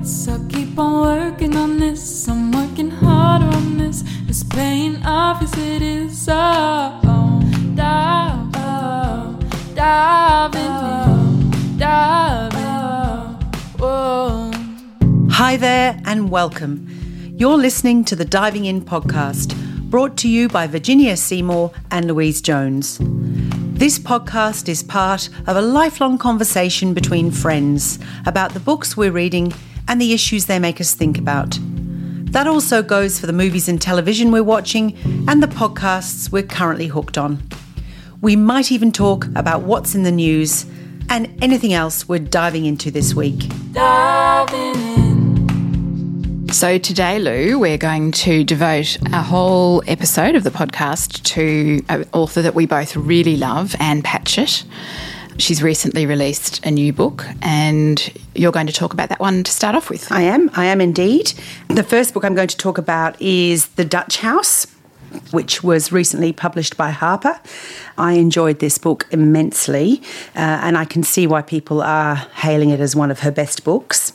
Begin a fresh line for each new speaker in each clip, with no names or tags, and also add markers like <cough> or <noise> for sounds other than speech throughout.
I'll keep on working on this. I'm working harder on this. It's off as it is. Oh, oh, dive, oh, dive in, dive.
Hi there, and welcome. You're listening to the Diving In podcast, brought to you by Virginia Seymour and Louise Jones. This podcast is part of a lifelong conversation between friends about the books we're reading and the issues they make us think about. That also goes for the movies and television we're watching and the podcasts we're currently hooked on. We might even talk about what's in the news and anything else we're diving into this week.
Diving in.
So, today, Lou, we're going to devote a whole episode of the podcast to an author that we both really love, Ann Patchett. She's recently released a new book, and you're going to talk about that one to start off with.
I am, I am indeed. The first book I'm going to talk about is The Dutch House. Which was recently published by Harper. I enjoyed this book immensely, uh, and I can see why people are hailing it as one of her best books.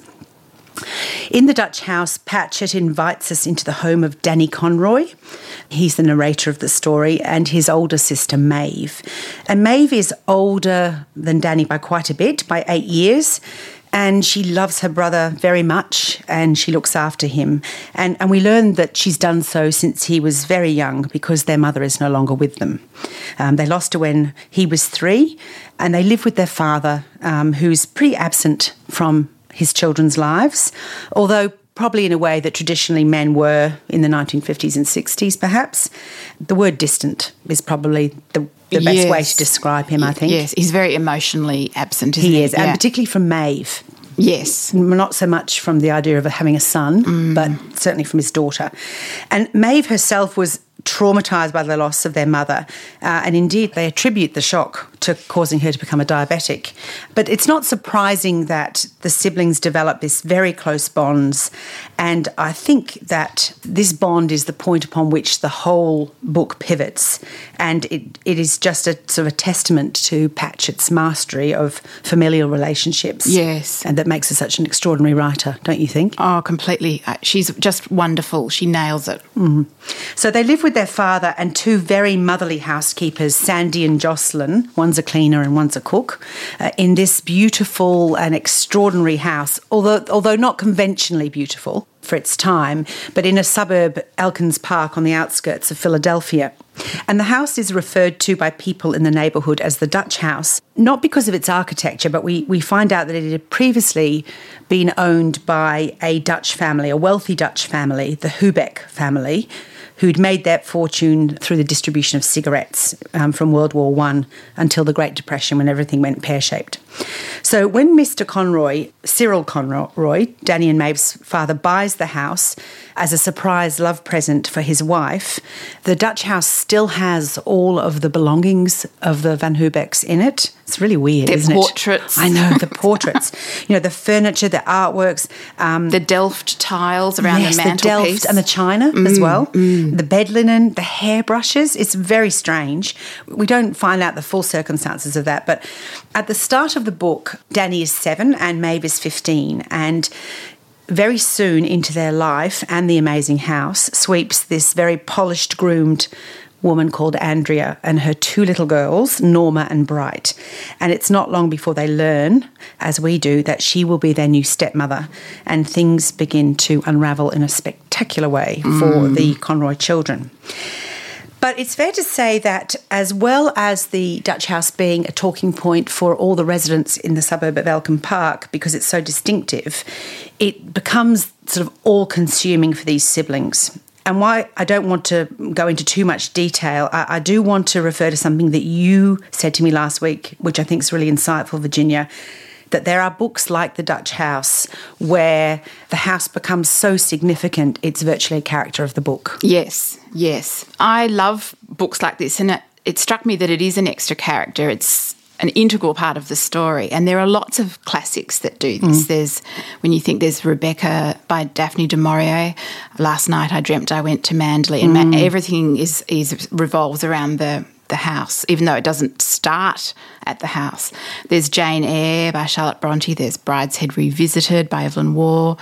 In the Dutch house, Patchett invites us into the home of Danny Conroy. He's the narrator of the story, and his older sister, Maeve. And Maeve is older than Danny by quite a bit, by eight years. And she loves her brother very much and she looks after him. And, and we learn that she's done so since he was very young because their mother is no longer with them. Um, they lost her when he was three and they live with their father, um, who's pretty absent from his children's lives, although probably in a way that traditionally men were in the 1950s and 60s, perhaps. The word distant is probably the, the best way to describe him, I think.
Yes, he's very emotionally absent, isn't
He
he?
is, and particularly from Maeve.
yes.
Not so much from the idea of having a son,
Mm.
but certainly from his daughter. And Maeve herself was traumatized by the loss of their mother. Uh, and indeed, they attribute the shock to causing her to become a diabetic. But it's not surprising that the siblings develop this very close bonds. And I think that this bond is the point upon which the whole book pivots. And it, it is just a sort of a testament to Patchett's mastery of familial relationships.
Yes.
And that makes her such an extraordinary writer, don't you think?
Oh, completely. Uh, She's just wonderful. She nails it.
So they live with their father and two very motherly housekeepers, Sandy and Jocelyn. One's a cleaner and one's a cook, uh, in this beautiful and extraordinary house, although although not conventionally beautiful for its time, but in a suburb, Elkins Park, on the outskirts of Philadelphia. And the house is referred to by people in the neighbourhood as the Dutch House, not because of its architecture, but we, we find out that it had previously been owned by a Dutch family, a wealthy Dutch family, the Hubeck family, who'd made their fortune through the distribution of cigarettes um, from World War One until the Great Depression, when everything went pear shaped. So when Mr. Conroy, Cyril Conroy, Danny and Maeve's father, buys the house as a surprise love present for his wife, the Dutch house still has all of the belongings of the Van Hubecks in it. It's really weird,
Their
isn't
portraits.
it? I know the <laughs> portraits. you know the furniture, the artworks. Um,
The Delft tiles around
yes,
the
the
mantelpiece.
Delft and the china as well. The bed linen, the hairbrushes. It's very strange. We don't find out the full circumstances of that, but at the start of the book, Danny is seven and Maeve is 15. And very soon into their life and the amazing house sweeps this very polished, groomed woman called Andrea and her two little girls, Norma and Bright. And it's not long before they learn, as we do, that she will be their new stepmother. And things begin to unravel in a spectacular way for mm. the Conroy children. But it's fair to say that, as well as the Dutch House being a talking point for all the residents in the suburb of Elkins Park because it's so distinctive, it becomes sort of all consuming for these siblings. And why I don't want to go into too much detail, I, I do want to refer to something that you said to me last week, which I think is really insightful, Virginia that there are books like The Dutch House where the house becomes so significant it's virtually a character of the book.
Yes, yes. I love books like this, and it, it struck me that it is an extra character. It's an integral part of the story, and there are lots of classics that do this. Mm. There's when you think there's Rebecca by Daphne du Maurier. Last night I dreamt I went to Manderley, and ma- mm. everything is is revolves around the. The house, even though it doesn't start at the house. There's Jane Eyre by Charlotte Bronte, there's Brideshead Revisited by Evelyn Waugh.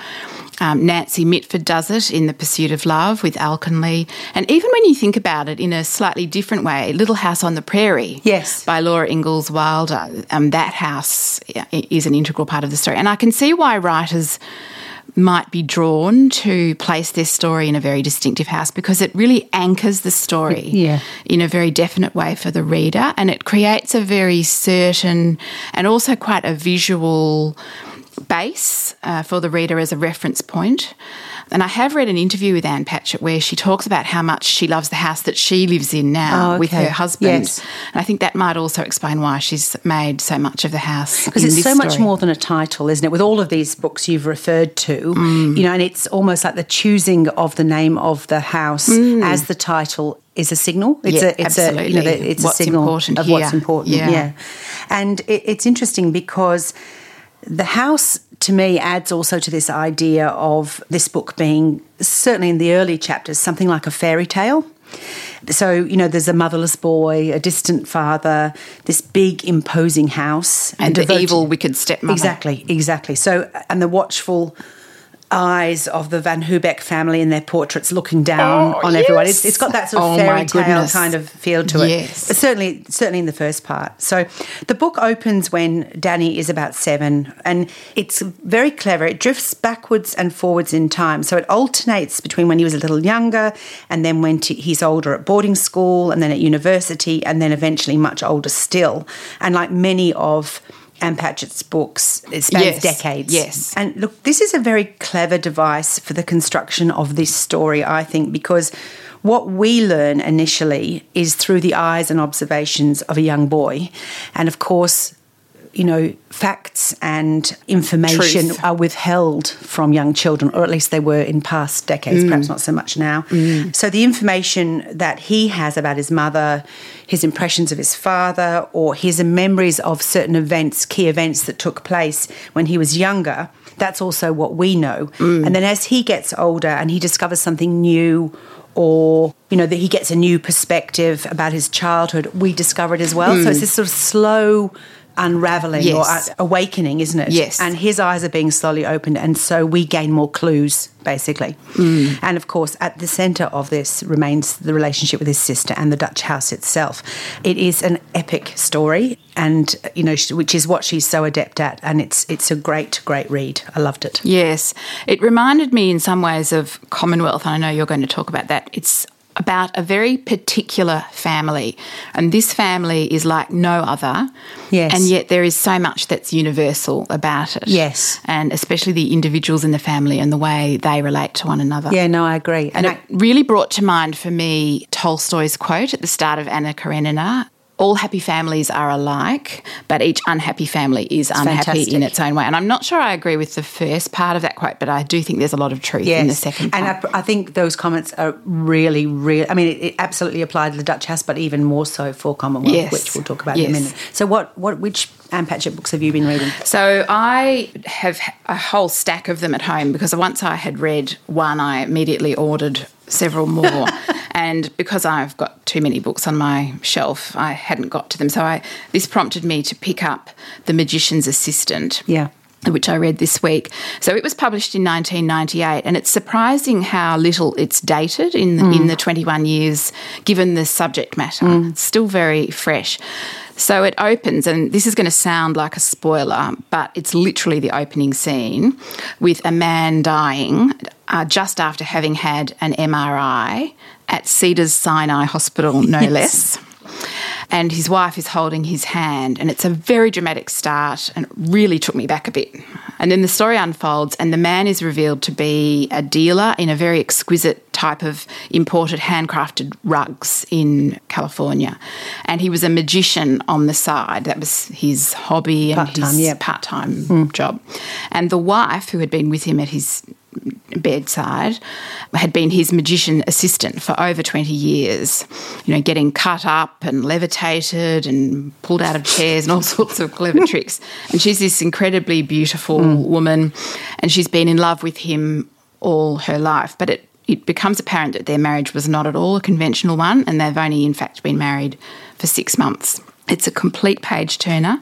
Um, Nancy Mitford does it in The Pursuit of Love with Alconleigh. And even when you think about it in a slightly different way, Little House on the Prairie
Yes.
by Laura Ingalls Wilder, um, that house is an integral part of the story. And I can see why writers might be drawn to place their story in a very distinctive house because it really anchors the story
Yeah.
in a very definite way for the reader and it creates a very certain and also quite a visual base uh, for the reader as a reference point. And I have read an interview with Ann Patchett where she talks about how much she loves the house that she lives in now
Oh,
with her husband.
Yes.
And I think that might also explain why she's made so much of the house.
Because it's so much more than a title, isn't it? With all of these books you've referred to,
Mm.
you know, and it's almost like the choosing of the name of the house as the title is a signal. It's
Mm. Yeah,
a, it's a, you know,
absolutely.
it's
What's
a signal of what's important.
Yeah.
Yeah, and it, it's interesting because the house to me adds also to this idea of this book being certainly in the early chapters something like a fairy tale. So, you know, there's a motherless boy, a distant father, this big imposing house.
and the
devoted-
evil, wicked stepmother.
Exactly, exactly. So, and the watchful eyes of the Van Hubeck family in their portraits looking down
Oh,
on everyone. It's, it's got that sort of
Oh,
fairy tale kind of feel to it.
Yes.
But certainly, certainly in the first part. So the book opens when Danny is about seven, and it's very clever. It drifts backwards and forwards in time. So it alternates between when he was a little younger, and then when t- he's older at boarding school, and then at university, and then eventually much older still. And like many of Ann Patchett's books, it spans
Yes,
decades.
yes.
And look, this is a very clever device for the construction of this story, I think, because what we learn initially is through the eyes and observations of a young boy. And of course, you know, facts and information
Truth.
are withheld from young children, or at least they were in past decades, mm. perhaps not so much now. Mm. So the information that he has about his mother, his impressions of his father, or his memories of certain events, key events that took place when he was younger, that's also what we know. Mm. And then as he gets older and he discovers something new, or you know that he gets a new perspective about his childhood, we discover it as well. So it's this sort of slow unraveling or
Yes.
uh, awakening, isn't it?
Yes.
And his eyes are being slowly opened, and so we gain more clues, basically. And of course, at the centre of this remains the relationship with his sister and the Dutch house itself. It is an epic story, and you know, which is what she's so adept at, and it's it's a great, great read. I loved it.
Yes. It reminded me in some ways of Commonwealth, and I know you're going to talk about that. It's about a very particular family, and this family is like no other.
Yes.
And yet there is so much that's universal about it.
Yes.
And especially the individuals in the family and the way they relate to one another.
Yeah, no, I agree.
And
I-
it really brought to mind for me Tolstoy's quote at the start of Anna Karenina. All happy families are alike, but each unhappy family is unhappy
fantastic.
in its own way. And I'm not sure I agree with the first part of that quote, but I do think there's a lot of truth in the second part.
And I, I think those comments are really, really. I mean, it, it absolutely applied to the Dutch House, but even more so for Commonwealth,
Yes.
which we'll talk about in a minute. So, what, what, which Ann Patchett books have you been reading?
So I have a whole stack of them at home because once I had read one, I immediately ordered several more. <laughs> and because I've got too many books on my shelf, I hadn't got to them. So I this prompted me to pick up The Magician's Assistant.
Yeah.
Which I read this week. So it was published in 1998, and it's surprising how little it's dated in the, in the 21 years, given the subject matter. It's still very fresh. So it opens, and this is going to sound like a spoiler, but it's literally the opening scene with a man dying uh, just after having had an MRI at Cedars Sinai Hospital, no less and his wife is holding his hand and it's a very dramatic start and it really took me back a bit. And then the story unfolds and the man is revealed to be a dealer in a very exquisite type of imported handcrafted rugs in California. And he was a magician on the side. That was his hobby and
Part-time,
his
yeah.
part-time job. And the wife who had been with him at his bedside had been his magician assistant for over 20 years you know getting cut up and levitated and pulled out of chairs and all <laughs> sorts of clever tricks. And she's this incredibly beautiful hmm. woman and she's been in love with him all her life. But it it becomes apparent that their marriage was not at all a conventional one, and they've only, in fact, been married for six months. It's a complete page turner.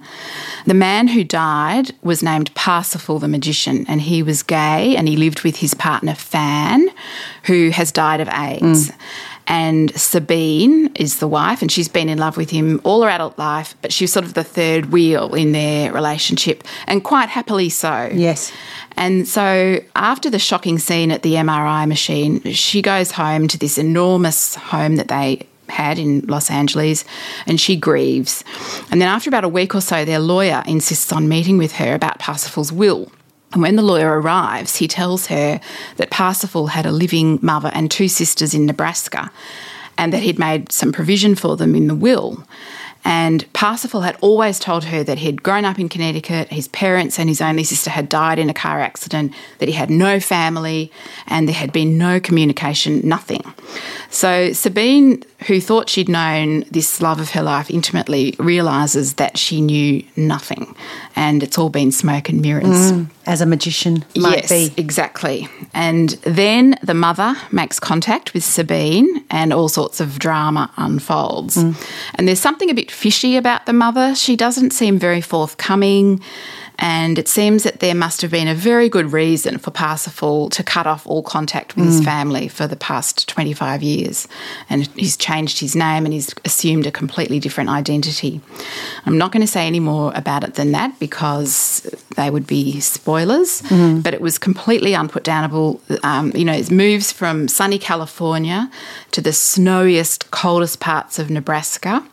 The man who died was named Parsifal the magician, and he was gay and he lived with his partner Phan, who has died of AIDS. Mm. And Sabine is the wife, and she's been in love with him all her adult life, but she's sort of the third wheel in their relationship, and quite happily so.
Yes.
And so, after the shocking scene at the MRI machine, she goes home to this enormous home that they had in Los Angeles, and she grieves. And then, after about a week or so, their lawyer insists on meeting with her about Parsifal's will. And when the lawyer arrives, he tells her that Parsifal had a living mother and two sisters in Nebraska and that he'd made some provision for them in the will. And Parsifal had always told her that he'd grown up in Connecticut, his parents and his only sister had died in a car accident, that he had no family, and there had been no communication, nothing. So Sabine, who thought she'd known this love of her life intimately, realises that she knew nothing. And it's all been smoke and mirrors. Mm,
as a magician might
yes,
be.
exactly. And then the mother makes contact with Sabine and all sorts of drama unfolds. Mm. And there's something a bit fishy about the mother. She doesn't seem very forthcoming. And it seems that there must have been a very good reason for Parsifal to cut off all contact with mm. his family for the past 25 years. And he's changed his name and he's assumed a completely different identity. I'm not going to say any more about it than that because they would be spoilers, mm. but it was completely unputdownable. Um, you know, it moves from sunny California to the snowiest, coldest parts of Nebraska.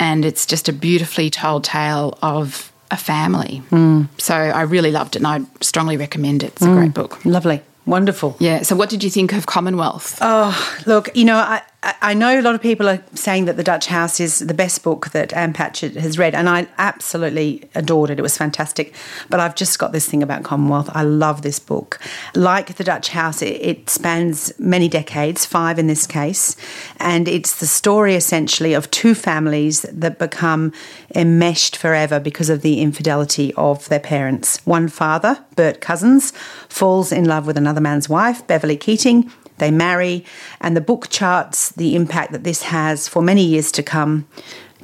And it's just a beautifully told tale of a family. Mm. So I really loved it and I strongly recommend it. It's a mm. great book.
Lovely. Wonderful.
Yeah. So, what did you think of Commonwealth?
Oh, look, you know, I, I know a lot of people are saying that The Dutch House is the best book that Ann Patchett has read, and I absolutely adored it. It was fantastic. But I've just got this thing about Commonwealth. I love this book. Like The Dutch House, it, it spans many decades, five in this case, and it's the story essentially of two families that become enmeshed forever because of the infidelity of their parents. One father, Bert Cousins, falls in love with another man's wife, Beverly Keating they marry, and the book charts the impact that this has for many years to come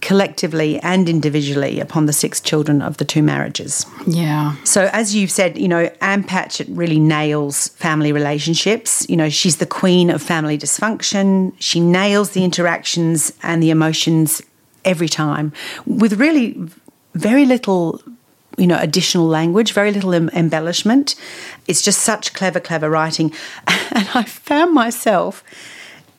collectively and individually upon the six children of the two marriages.
Yeah.
So as you've said, you know, Ann Patchett really nails family relationships. You know, she's the queen of family dysfunction. She nails the interactions and the emotions every time with really very little you know, additional language, very little em- embellishment. It's just such clever, clever writing. <laughs> And I found myself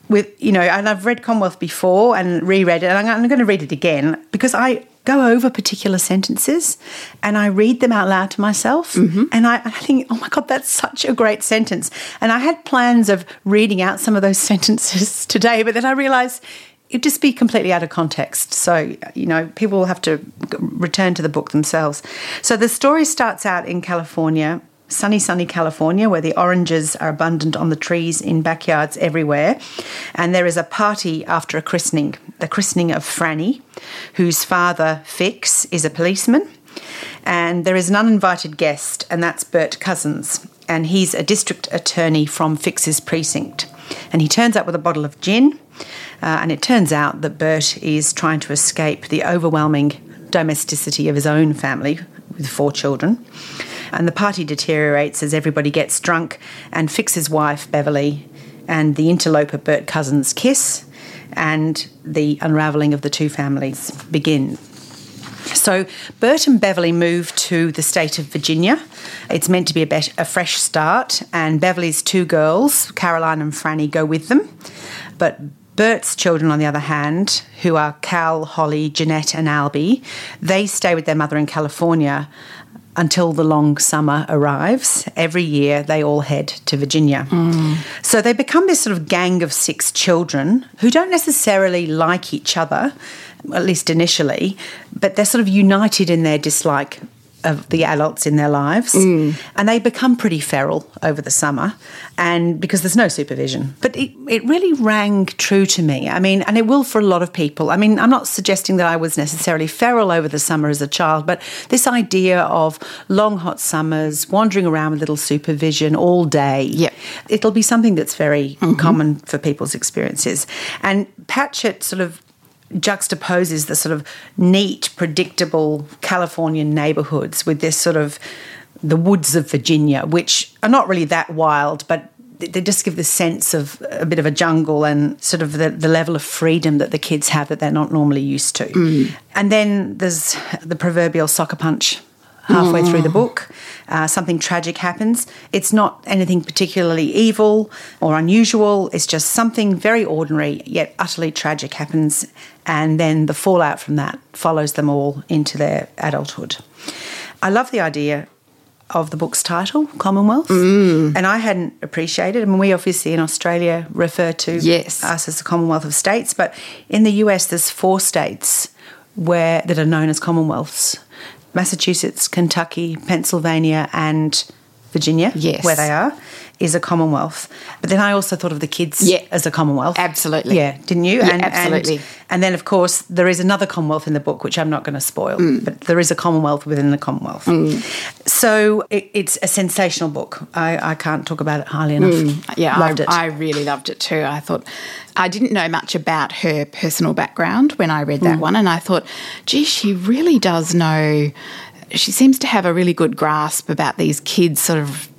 with, you know, and I've read Commonwealth before and reread it, and I'm, going to read it again because I go over particular sentences and I read them out loud to myself. Mm-hmm. And I, I, think, oh my God, that's such a great sentence. And I had plans of reading out some of those <laughs> sentences today, but then I realized it'd just be completely out of context. So, you know, people will have to return to the book themselves. So the story starts out in California, sunny, sunny California, where the oranges are abundant on the trees in backyards everywhere. And there is a party after a christening, the christening of Franny, whose father, Fix, is a policeman. And there is an uninvited guest, and that's Bert Cousins. And he's a district attorney from Fix's precinct. And he turns up with a bottle of gin uh, and it turns out that Bert is trying to escape the overwhelming domesticity of his own family with four children. And the party deteriorates as everybody gets drunk and Fix's wife, Beverly, and the interloper Bert Cousins kiss, and the unravelling of the two families begin. So Bert and Beverly move to the state of Virginia. It's meant to be a, a fresh start, and Beverly's two girls, Caroline and Franny, go with them. But Bert's children, on the other hand, who are Cal, Holly, Jeanette, and Albie, they stay with their mother in California until the long summer arrives. Every year, they all head to Virginia. Mm. So they become this sort of gang of six children who don't necessarily like each other, at least initially, but they're sort of united in their dislike of the adults in their lives, mm. and they become pretty feral over the summer, and because there's no supervision. But it, it really rang true to me. I mean, and it will for a lot of people. I mean, I'm not suggesting that I was necessarily feral over the summer as a child, but this idea of long hot summers, wandering around with little supervision all day,
Yep.
it'll be something that's very mm-hmm. common for people's experiences. And Patchett sort of juxtaposes the sort of neat, predictable Californian neighborhoods with this sort of the woods of Virginia, which are not really that wild, but they- just give the sense of a bit of a jungle and sort of the, the level of freedom that the kids have that they're not normally used to. Mm. And then there's the proverbial soccer punch halfway through the book. Uh, something tragic happens. It's not anything particularly evil or unusual. It's just something very ordinary yet utterly tragic happens, and then the fallout from that follows them all into their adulthood. I love the idea of the book's title, Commonwealth, and I hadn't appreciated. I mean, we obviously in Australia refer to
Yes.
us as the Commonwealth of States, but in the US, there's four states where that are known as Commonwealths: Massachusetts, Kentucky, Pennsylvania, and Virginia,
Yes.
where they are, is a Commonwealth. But then I also thought of the kids
Yeah.
as a Commonwealth.
Absolutely.
Yeah, didn't you?
Yeah,
and,
absolutely.
And, and then, of course, there is another Commonwealth in the book, which I'm not going to spoil,
Mm.
but there is a Commonwealth within the Commonwealth. So it, it's a sensational book. I, I can't talk about it highly enough.
Mm. Yeah,
Loved
I,
it.
I really loved it too. I thought I didn't know much about her personal background when I read
Mm.
that one, and I thought, gee, she really does know. She seems to have a really good grasp about these kids sort of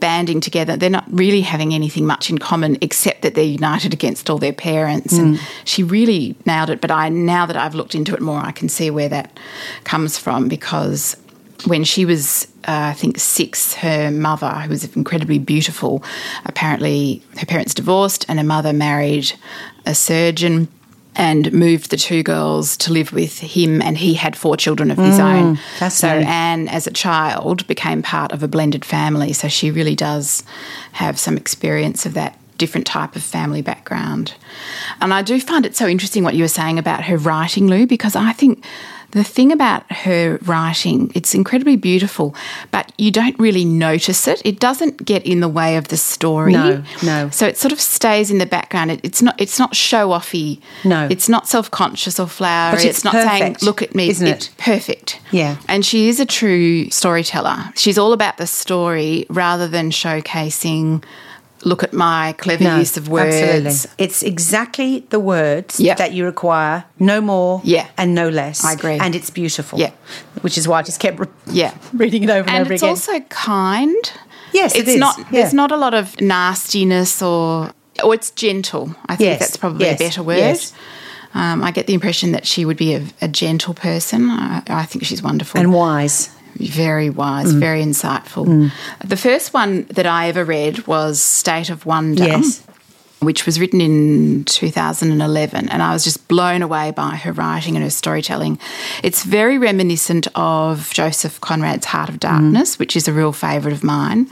banding together. They're not really having anything much in common except that they're united against all their parents.
Mm.
And she really nailed it. But I now that I've looked into it more, I can see where that comes from because when she was, uh, I think, six, her mother, who was incredibly beautiful, apparently her parents divorced and her mother married a surgeon and moved the two girls to live with him, and he had four children of his mm, own. So. Ann, as a child, became part of a blended family. So she really does have some experience of that different type of family background. And I do find it so interesting what you were saying about her writing, Lou, because I think the thing about her writing, it's incredibly beautiful, but you don't really notice it. It doesn't get in the way of the story.
No, no.
So it sort of stays in the background. It, it's not it's not show offy.
No.
It's not self conscious or flowery.
But it's
not saying, look at me.
isn't
It's
it?
perfect.
Yeah.
And she is a true storyteller. She's all about the story rather than showcasing, look at my clever use of words.
Absolutely. It's exactly the words
Yep.
that you require, no more
Yeah.
and no less.
I agree.
And it's beautiful.
Yeah.
Which is why I just kept re-
Yeah. <laughs>
reading it over and,
And
over again.
And it's also kind.
Yes, it
it's
is.
not.
Yeah.
There's not a lot of nastiness or or it's gentle. I think
Yes,
that's probably
yes,
a better word.
yes.
Um, I get the impression that she would be a, a gentle person. I, I think she's wonderful.
and wise.
Very wise,
Mm.
very insightful. The first one that I ever read was State of Wonder,
Yes.
which was written in 2011. And I was just blown away by her writing and her storytelling. It's very reminiscent of Joseph Conrad's Heart of Darkness, which is a real favourite of mine.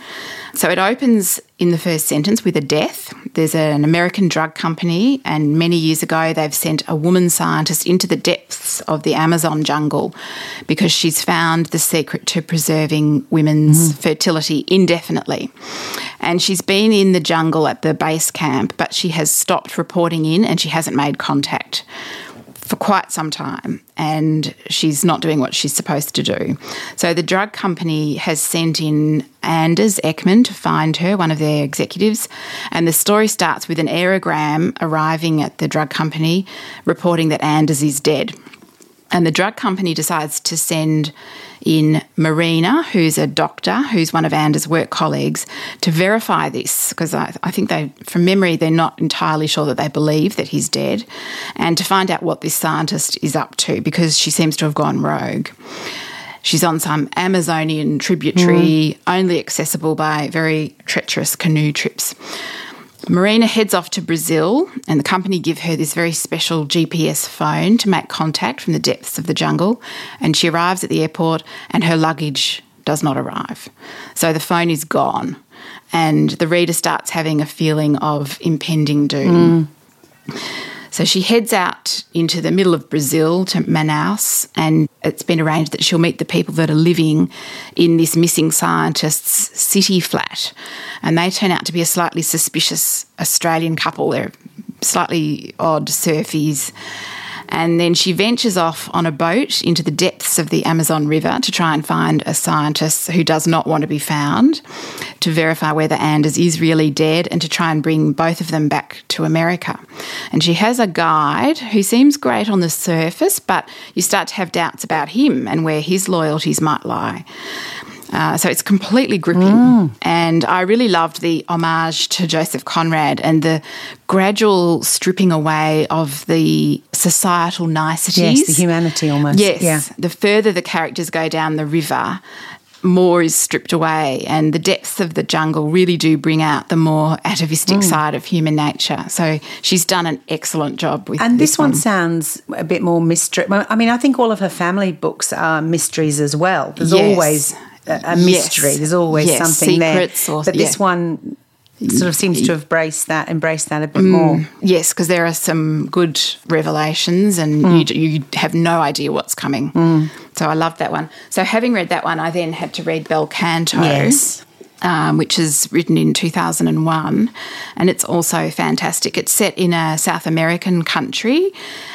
So it opens in the first sentence with a death. There's an American drug company, and many years ago, they've sent a woman scientist into the depths of the Amazon jungle because she's found the secret to preserving women's mm. fertility indefinitely. And she's been in the jungle at the base camp, but she has stopped reporting in and she hasn't made contact for quite some time and she's not doing what she's supposed to do. So the drug company has sent in Anders Ekman to find her, one of their executives, and the story starts with an aerogram arriving at the drug company reporting that Anders is dead. And the drug company decides to send in Marina, who's a doctor, who's one of Anders' work colleagues, to verify this, because I, I think they, from memory, they're not entirely sure that they believe that he's dead, and to find out what this scientist is up to, because she seems to have gone rogue. She's on some Amazonian tributary, hmm. only accessible by very treacherous canoe trips. Marina heads off to Brazil, and the company give her this very special GPS phone to make contact from the depths of the jungle. And she arrives at the airport, and her luggage does not arrive. So the phone is gone, and the reader starts having a feeling of impending doom. Mm. So she heads out into the middle of Brazil to Manaus, and it's been arranged that she'll meet the people that are living in this missing scientist's city flat. And they turn out to be a slightly suspicious Australian couple. They're slightly odd surfies. And then she ventures off on a boat into the depths of the Amazon River to try and find a scientist who does not want to be found, to verify whether Anders is really dead, and to try and bring both of them back to America. And she has a guide who seems great on the surface, but you start to have doubts about him and where his loyalties might lie. Uh, so it's completely gripping. Mm. And I really loved the homage to Joseph Conrad and the gradual stripping away of the societal niceties.
Yes, the humanity almost.
Yes. Yeah. The further the characters go down the river, more is stripped away, and the depths of the jungle really do bring out the more atavistic mm. side of human nature. So she's done an excellent job with.
And this,
this
one, one sounds a bit more mystery. I mean, I think all of her family books are mysteries as well. There's yes. always a, mystery.
Yes.
There's always
yes.
something
Secrets
there.
Or,
but this
yeah.
one sort of seems to have embraced that, embraced that a bit mm, more.
Yes, because there are some good revelations, and mm. you, you have no idea what's coming.
Mm.
So I loved that one. So having read that one, I then had to read Bel Canto.
Yes
um, which is written in 2001. And it's also fantastic. It's set in a South American country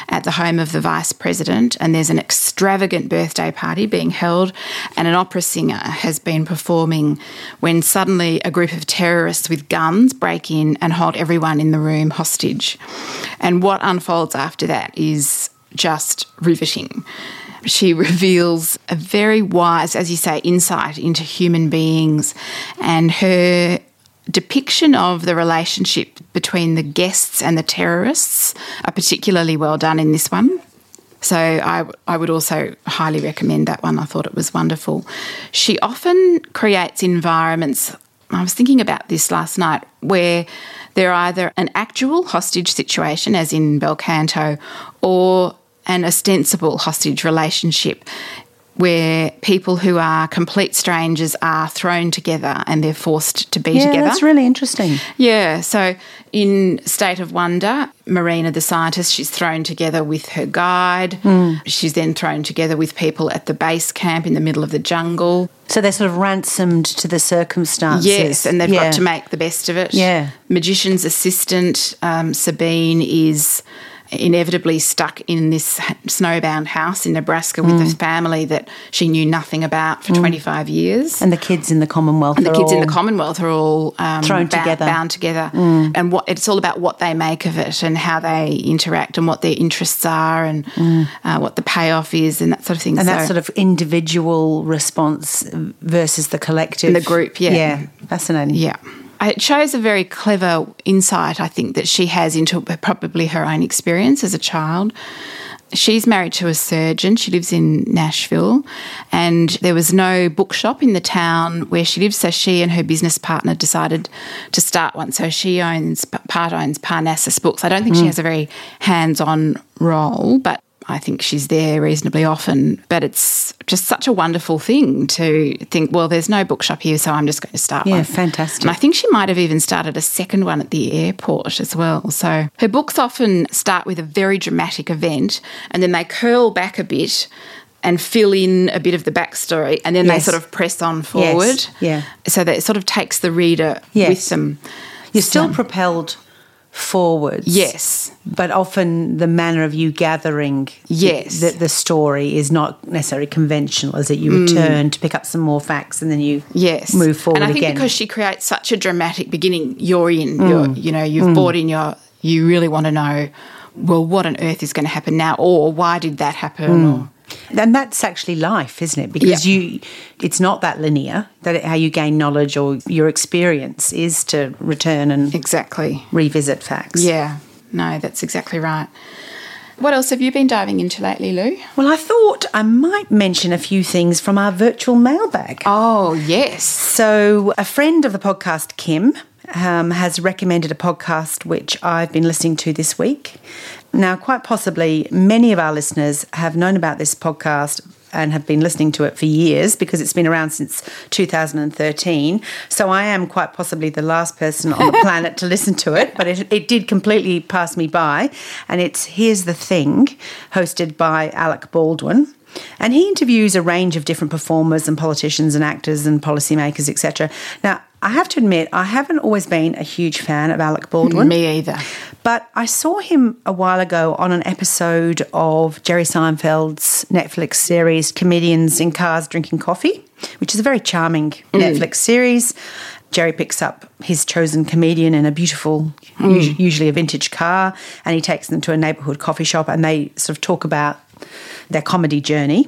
at the home of the vice president, and there's an extravagant birthday party being held, and an opera singer has been performing when suddenly a group of terrorists with guns break in and hold everyone in the room hostage. And what unfolds after that is just riveting she <laughs> reveals a very wise, as you say, insight into human beings and her depiction of the relationship between the guests and the terrorists are particularly well done in this one. So I, I would also highly recommend that one. I thought it was wonderful. She often creates environments. I was thinking about this last night where they're either an actual hostage situation, as in Bel Canto, or an ostensible hostage relationship where people who are complete strangers are thrown together and they're forced to be
yeah,
together.
That's really interesting.
Yeah. So in State of Wonder, Marina, the scientist, she's thrown together with her guide.
Mm.
She's then thrown together with people at the base camp in the middle of the jungle.
So they're sort of ransomed to the circumstances.
Yes, and they've
yeah.
got to make the best of it.
Yeah.
Magician's assistant, um, Sabine, is inevitably stuck in this snowbound house in Nebraska with mm. a family that she knew nothing about for mm. 25 years.
And the kids in the Commonwealth
and the kids in the Commonwealth are all um,
thrown
bound,
together.
bound together.
Mm.
And what it's all about what they make of it and how they interact and what their interests are and
mm.
uh, what the payoff is and that sort of thing.
And
so,
that sort of individual response versus the collective.
the group, yeah.
Yeah, fascinating.
Yeah. It shows a very clever insight, I think, that she has into probably her own experience as a child. She's married to a surgeon. She lives in Nashville, and there was no bookshop in the town where she lives. So she and her business partner decided to start one. So she owns part owns Parnassus Books. I don't think mm. she has a very hands on role, but I think she's there reasonably often. But it's just such a wonderful thing to think, well, there's no bookshop here, so I'm just going to start
yeah,
one.
fantastic.
And I think she might have even started a second one at the airport as well. So her books often start with a very dramatic event and then they curl back a bit and fill in a bit of the backstory and then
yes.
they sort of press on forward.
Yes. Yeah.
So that it sort of takes the reader
yes.
with them.
You're still propelled forwards.
Yes.
But often the manner of you gathering
yes.
the, the story is not necessarily conventional, is it? You return mm. to pick up some more facts and then you
yes.
move forward
And I think
again.
because she creates such a dramatic beginning, you're in, mm. you're, you know, you've mm. bought in your, you really want to know, well, what on earth is going to happen now or why did that happen
Mm.
or
and that's actually life, isn't it? Because
yeah.
you, it's not that linear. That how you gain knowledge or your experience is to return and
exactly
revisit facts.
Yeah, no, that's exactly right. What else have you been diving into lately, Lou?
Well, I thought I might mention a few things from our virtual mailbag.
Oh, yes.
So, a friend of the podcast, Kim, um, has recommended a podcast which I've been listening to this week. Now, quite possibly, many of our listeners have known about this podcast and have been listening to it for years because it's been around since 2013. So I am quite possibly the last person on the <laughs> planet to listen to it, but it, it did completely pass me by. And it's Here's the Thing, hosted by Alec Baldwin. And he interviews a range of different performers and politicians and actors and policymakers, etc. Now, I have to admit, I haven't always been a huge fan of Alec Baldwin.
Me either.
But I saw him a while ago on an episode of Jerry Seinfeld's Netflix series, Comedians in Cars Drinking Coffee, which is a very charming mm. Netflix series. Jerry picks up his chosen comedian in a beautiful, mm. us- usually a vintage car, and he takes them to a neighborhood coffee shop and they sort of talk about their comedy journey.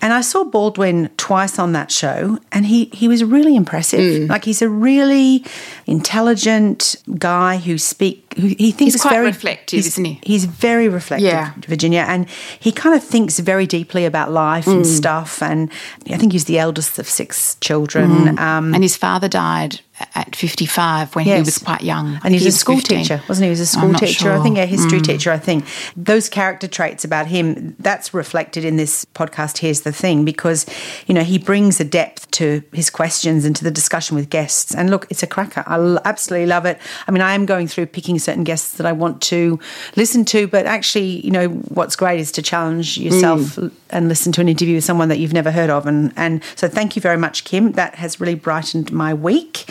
And I saw Baldwin twice on that show, and he, he was really impressive. Like he's a really intelligent guy who speak. Who he thinks
He's quite
very
reflective, isn't he?
He's very reflective,
Yeah.
Virginia, and he kind of thinks very deeply about life
Mm.
and stuff. And I think he's the eldest of six children.
Mm.
Um,
and his father died at 55 when he was quite young.
And he was a school
15.
teacher, wasn't he? He was a school teacher, I
sure. Mm.
think, a history teacher, I think. Those character traits about him, that's reflected in this podcast, Here's the Thing, because, you know, he brings a depth to his questions and to the discussion with guests. And look, it's a cracker. I absolutely love it. I mean, I am going through picking certain guests that I want to listen to, but actually, you know, what's great is to challenge yourself
Mm.
and listen to an interview with someone that you've never heard of. And, and so thank you very much, Kim. That has really brightened my week.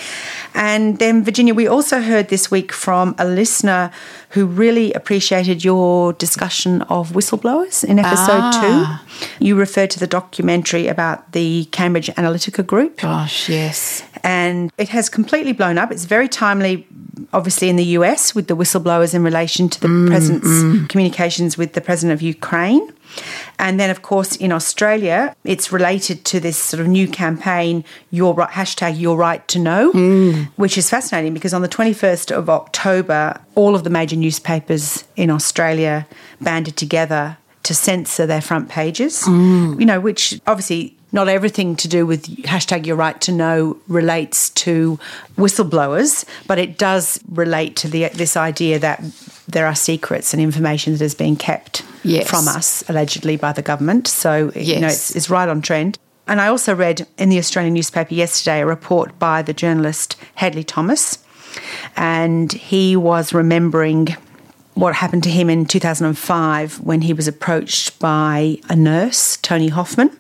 And then, Virginia, we also heard this week from a listener who really appreciated your discussion of whistleblowers in episode
Ah.
two. You referred to the documentary about the Cambridge Analytica group
Gosh, yes.
and it has completely blown up. It's very timely, obviously, in the US with the whistleblowers in relation to the president's communications with the president of Ukraine. And then, of course, in Australia, it's related to this sort of new campaign, your right, hashtag your right to know, mm. which is fascinating because on the 21st of October, all of the major newspapers in Australia banded together to censor their front pages, mm. you know, which obviously not everything to do with hashtag your right to know relates to whistleblowers, but it does relate to the this idea that there are secrets and information that is being kept
Yes.
from us allegedly by the government. So you know it's, it's right on trend. And I also read in the Australian newspaper yesterday a report by the journalist Hedley Thomas, and he was remembering what happened to him in 2005 when he was approached by a nurse, Toni Hoffman,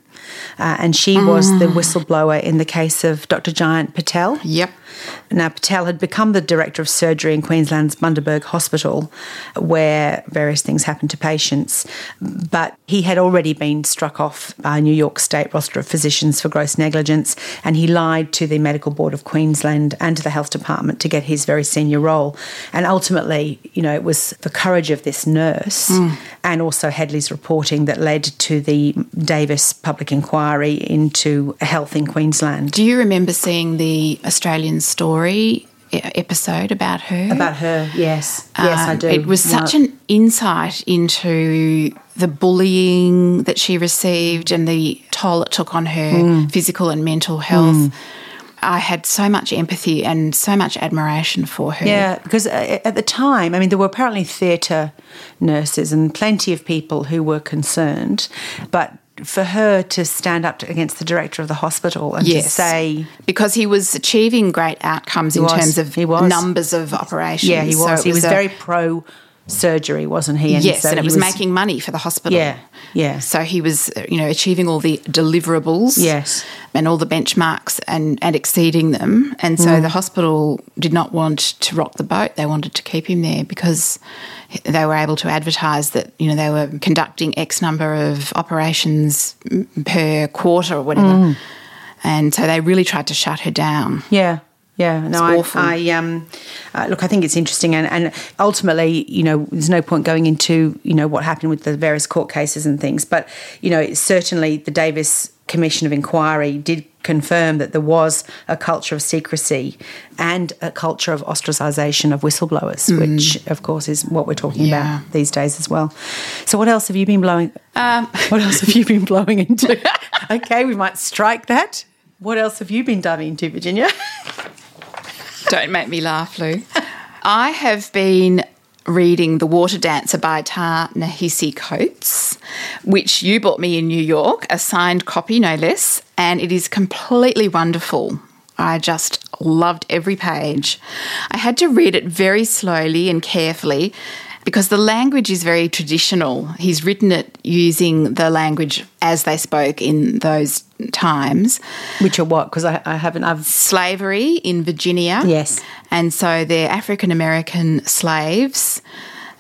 uh, and she was the whistleblower in the case of Dr. Jayant Patel.
Yep.
Now, Patel had become the director of surgery in Queensland's Bundaberg Hospital, where various things happened to patients. But he had already been struck off by New York State roster of physicians for gross negligence, and he lied to the Medical Board of Queensland and to the Health Department to get his very senior role. And ultimately, you know, it was the courage of this nurse mm. and also Hedley's reporting that led to the Davies public inquiry into health in Queensland.
Do you remember seeing the Australian story episode about her?
About her, yes. yes, I
Um,
do.
It was such an insight into the bullying that she received and the toll it took on her
Mm.
physical and mental health. I had so much empathy and so much admiration for her.
Yeah, because uh, at the time, I mean, there were apparently theatre nurses and plenty of people who were concerned, but for her to stand up to, against the director of the hospital and to say,
because he was achieving great outcomes in
was.
terms of
He was.
numbers of operations.
yeah, he
So
was. he was
a-
very pro surgery, wasn't he?
yes,
so
and it
he
was, making money for the hospital.
Yeah, yeah.
So he was, you know, achieving all the deliverables.
Yes.
And all the benchmarks and, and exceeding them. And
Mm.
so the hospital did not want to rock the boat. They wanted to keep him there because they were able to advertise that, you know, they were conducting X number of operations per quarter or whatever.
Mm.
And so they really tried to shut her down.
Yeah. Yeah, no, I,
awful.
I um, uh, look. I think it's interesting, and, and ultimately, you know, there's no point going into you know what happened with the various court cases and things, but you know, certainly the Davies Commission of Inquiry did confirm that there was a culture of secrecy and a culture of ostracization of whistleblowers, which of course is what we're talking
Mm. Yeah.
about these days as well. So, what else have you been blowing? Um, <laughs> what else have you been blowing into? <laughs> okay, we might strike that. What else have you been diving into, Virginia?
Don't make me laugh, Lou. I have been reading The Water Dancer by Ta-Nehisi Coates, which you bought me in New York, a signed copy, no less, and it is completely wonderful. I just loved every page. I had to read it very slowly and carefully because the language is very traditional. He's written it using the language as they spoke in those times.
Which are what? Because I, I haven't. I've
Slavery in Virginia.
Yes.
And so they're African American slaves.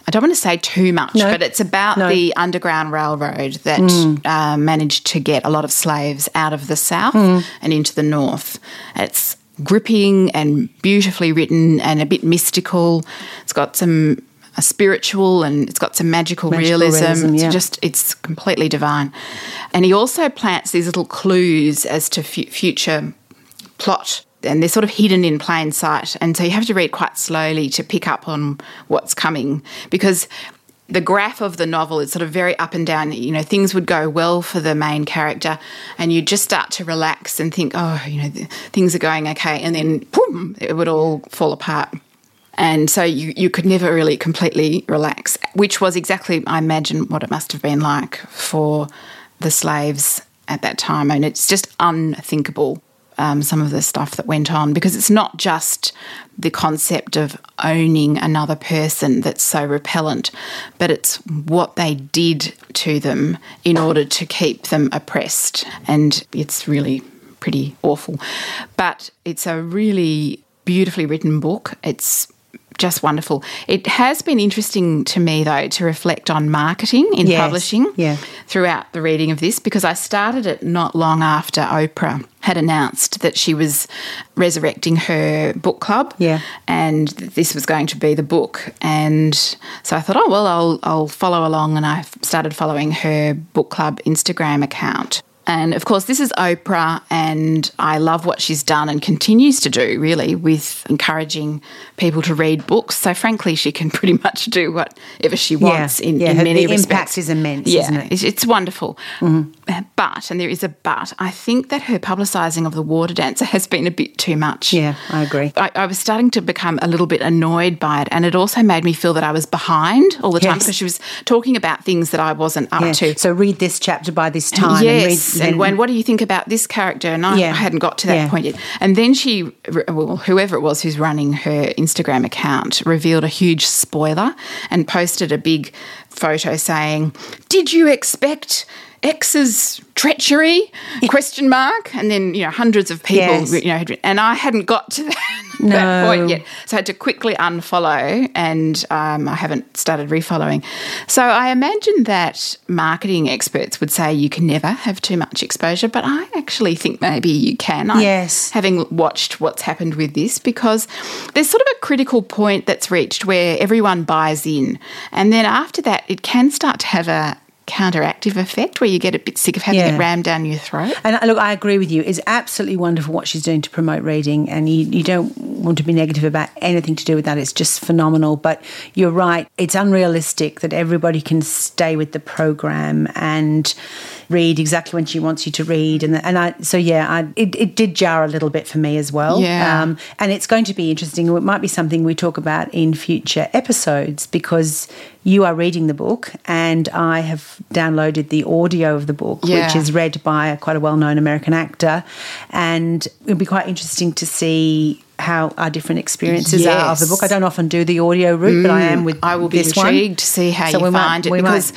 I don't want to say too much,
No.
but it's about
No.
the Underground Railroad that uh, managed to get a lot of slaves out of the South and into the North. It's gripping and beautifully written and a bit mystical. It's got some uh, spiritual and it's got some magical,
Magical
realism.
realism,
It's
yeah.
just it's completely divine. And he also plants these little clues as to fu- future plot and they're sort of hidden in plain sight. And so you have to read quite slowly to pick up on what's coming because the graph of the novel is sort of very up and down. You know, things would go well for the main character, and you just start to relax and think, oh, you know, things are going okay. And then, boom, it would all fall apart. And so you, you could never really completely relax, which was exactly, I imagine, what it must have been like for the slaves at that time. And it's just unthinkable, um, some of the stuff that went on, because it's not just the concept of owning another person that's so repellent, but it's what they did to them in order to keep them oppressed. And it's really pretty awful. But it's a really beautifully written book. It's just wonderful. It has been interesting to me, though, to reflect on marketing in
Yes,
publishing
yeah.
throughout the reading of this because I started it not long after Oprah had announced that she was resurrecting her book club.
Yeah.
And this was going to be the book. And so I thought, oh, well, I'll, I'll follow along. And I started following her book club Instagram account. And of course, this is Oprah, and I love what she's done and continues to do, really, with encouraging people to read books. So, frankly, she can <laughs> pretty much do whatever she wants in,
yeah,
in
her-
many
the
respects.
impact is immense,
yeah,
isn't it? Mm-hmm.
It's, it's wonderful. But, and there is a but, I think that her publicising of the water dancer has been a bit too much.
Yeah, I agree.
I, I was starting to become a little bit annoyed by it, and it also made me feel that I was behind all the time because she was talking about things that I wasn't up
Yeah.
to.
So read this chapter by this time.
Yes,
and,
and, when what do you think about this character? And I,
Yeah.
I hadn't got to that
Yeah.
point yet. And then she, well, whoever it was who's running her Instagram account, revealed a huge spoiler and posted a big photo saying, "Did you expect?" X's treachery? Question mark, and then you know hundreds of people,
Yes.
you know, had- and I hadn't got to <laughs> that, that point yet, so I had to quickly unfollow, and um, I haven't started refollowing. So I imagine that marketing experts would say you can never have too much exposure, but I actually think maybe you can. I-
Yes.
having watched what's happened with this, because there's sort of a critical point that's reached where everyone buys in, and then after that, it can start to have a counteractive effect where you get a bit sick of having
Yeah.
it rammed down your throat.
And uh, look, I agree with you. It's absolutely wonderful what she's doing to promote reading, and you, you don't want to be negative about anything to do with that. It's just phenomenal. But you're right, it's unrealistic that everybody can stay with the program and read exactly when she wants you to read. And and I so yeah, I, it it did jar a little bit for me as well.
Yeah.
Um, and it's going to be interesting. It might be something we talk about in future episodes because you are reading the book, and I have downloaded the audio of the book,
Yeah.
which is read by a, quite a well-known American actor, and it'll be quite interesting to see how our different experiences are of the book. I don't often do the audio route, but I am with
I will be
this one.
intrigued to see how
So
you
we might-
find it
might-
because whe-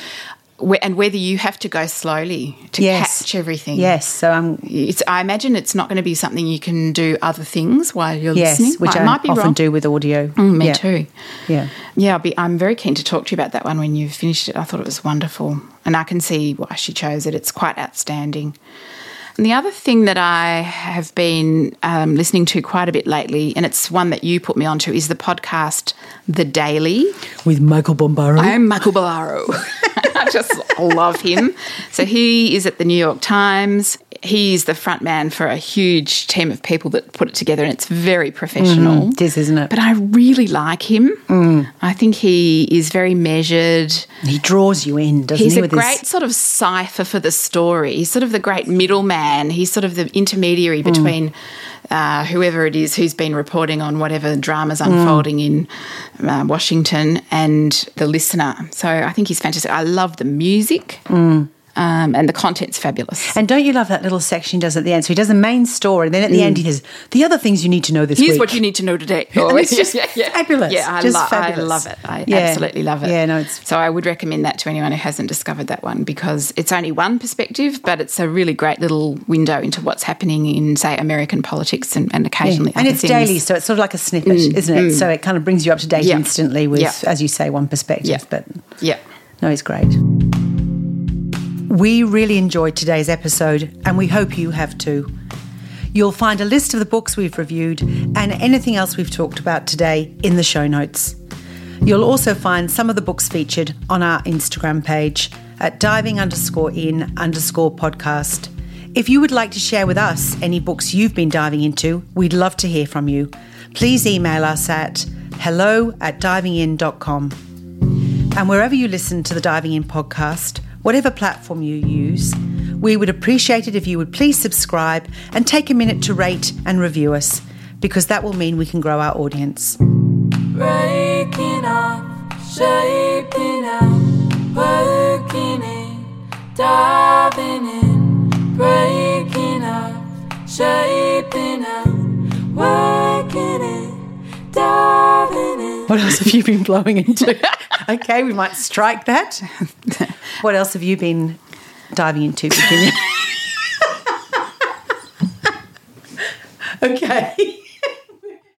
and whether you have to go slowly to
Yes.
catch everything.
Yes, so I'm
It's, I imagine it's not going to be something you can do other things while you're
yes,
listening.
which
I
I,
might be
often
wrong.
do with audio.
Mm, me
Yeah.
too.
Yeah.
Yeah, I'll be, I'm very keen to talk to you about that one when you've finished it. I thought it was wonderful. And I can see why she chose it. It's quite outstanding. And the other thing that I have been um, listening to quite a bit lately, and it's one that you put me onto, is the podcast The Daily.
With Michael Barbaro.
I am Michael Barbaro. <laughs> <laughs> I just love him. So he is at the New York Times. He's the front man for a huge team of people that put it together, and it's very professional.
Mm, it is, isn't it?
But I really like him. Mm. I think he is very measured.
he draws you in, doesn't
He's
he?
He's
a
great
his,
sort of cipher for the story. He's sort of the great middleman. He's sort of the intermediary mm. between uh, whoever it is who's been reporting on whatever drama's unfolding in uh, Washington and the listener. So I think he's fantastic. I love the music. Um, and the content's fabulous.
And don't you love that little section he does at the end? So he does the main story, and then at the mm. end he says, "The other things you need to know this
Here's
week."
what you need to know today. <laughs>
And oh, it's just fabulous.
Yeah, I, lo- I love it. I
Yeah.
absolutely love it.
Yeah, no, it's-
so I would recommend that to anyone who hasn't discovered that one because it's only one perspective, but it's a really great little window into what's happening in, say, American politics and, and occasionally
and it's
things.
daily, so it's sort of like a snippet, mm, isn't it? Mm. So it kind of brings you up to date
Yeah.
instantly with,
Yeah.
as you say, one perspective.
Yeah.
But
Yeah.
no, it's great. We really enjoyed today's episode, and we hope you have too. You'll find a list of the books we've reviewed and anything else we've talked about today in the show notes. You'll also find some of the books featured on our Instagram page at diving underscore in underscore podcast. If you would like to share with us any books you've been diving into, we'd love to hear from you. Please email us at hello at divingin.com. And wherever you listen to the Diving In podcast, whatever platform you use, we would appreciate it if you would please subscribe and take a minute to rate and review us, because that will mean we can grow our audience.
Breaking up, shaping out, working in, diving in, breaking up, shaping out, working in, diving in.
What else have you been blowing into? <laughs> okay, we might strike that. <laughs> What else have you been diving into, Virginia? <laughs> okay.